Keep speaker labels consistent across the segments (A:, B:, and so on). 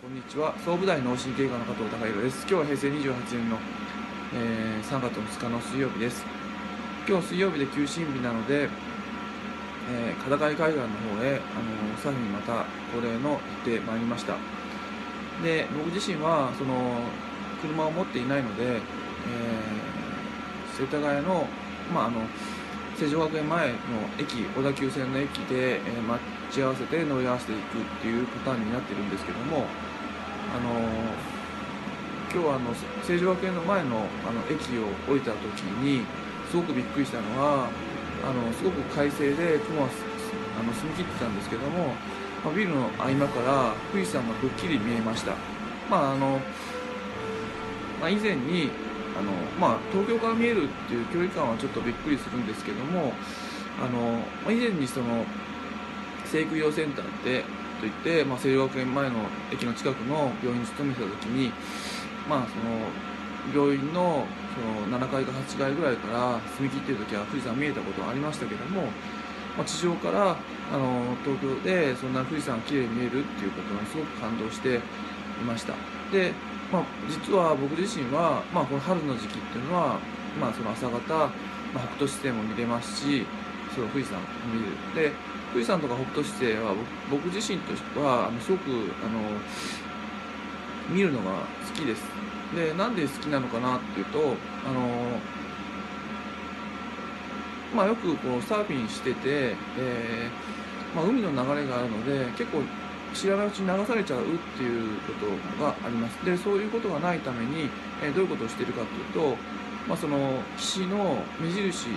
A: こんにちは。総武大脳神経科の加藤孝弘です。今日は平成28年の、えー、3月2日の水曜日です。今日水曜日で休診日なので、えー、片貝海岸の方へあのサーフィンまた恒例の行ってまいりました。で僕自身はその車を持っていないので、えー、世田谷の,、まあ、あの成城学園前の駅小田急線の駅で、えー、待ち合わせて乗り合わせていくっていうパターンになってるんですけどもあの今日はあの成城学園の前のあの駅を降りた時にすごくびっくりしたのはあのすごく快晴で雲はあの澄み切ってたんですけども、まあ、ビルの合間から富士山がくっきり見えました。まああのまあ、以前にあの、まあ、東京から見えるっていう距離感はちょっとびっくりするんですけどもあの、以前にその生育医療センターってといって、まあ、清涼学園前の駅の近くの病院に勤めてた時に、まあ、その病院のその7階か8階ぐらいから澄み切っている時は富士山見えたことはありましたけども、まあ、地上からあの東京でそんな富士山がきれいに見えるっていうことにすごく感動していました。で、まあ、実は僕自身は、まあ、この春の時期っていうのは、まあ、その朝方、まあ、北斗七星も見れますしその富士山も見れる。で富士山とか北斗七星は僕自身としてはあのすごくあの見るのが好きです。でなんで好きなのかなっていうとあのまあよくこうサーフィンしてて、えーまあ、海の流れがあるので結構知らないうちに流されちゃうっていうことがあります。でそういうことがないために、え、どういうことをしているかというと、まあ、その岸の目印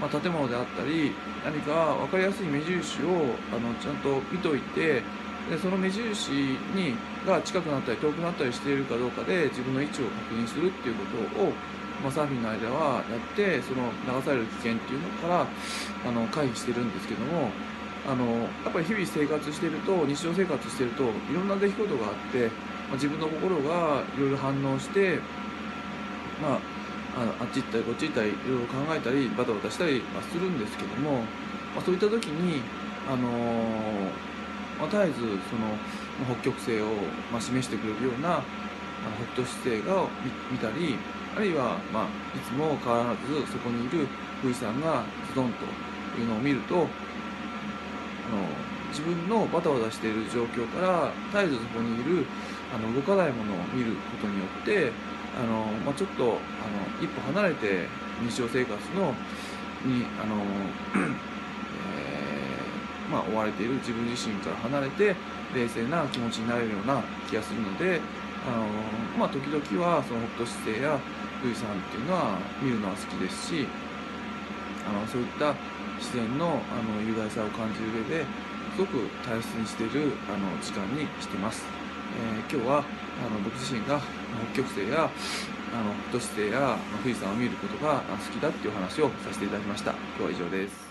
A: まあ、建物であったり何か分かりやすい目印をあのちゃんと見といてでその目印にが近くなったり遠くなったりしているかどうかで自分の位置を確認するっていうことを、まあ、サーフィンの間はやってその流される危険っていうのからあの回避してるんですけどもあのやっぱり日々生活してると日常生活してるといろんな出来事があって、まあ、自分の心がいろいろ反応してまあああっち行ったりこっち行ったりいろいろ考えたりバタバタしたりはするんですけども、まあ、そういった時に、あのー、まあ、絶えずその、北極星を、まあ、示してくれるような、あ、北斗七星が見たりあるいは、まあ、いつも変わらずそこにいる富士山がズドンというのを見ると、自分のバタバタしている状況から絶えずそこにいるあの動かないものを見ることによってあの、まあ、ちょっとあの一歩離れて日常生活のにあの、えー、まあ、追われている自分自身から離れて冷静な気持ちになれるような気がするのであの、まあ、時々はその北斗姿勢や富士山っていうのは見るのは好きですしあのそういった自然のあの雄大さを感じる上ですごく大切にしているあの時間にしてます。えー、今日はあの僕自身が北極星やあの都市星や富士山を見ることが好きだっていう話をさせていただきました今日は以上です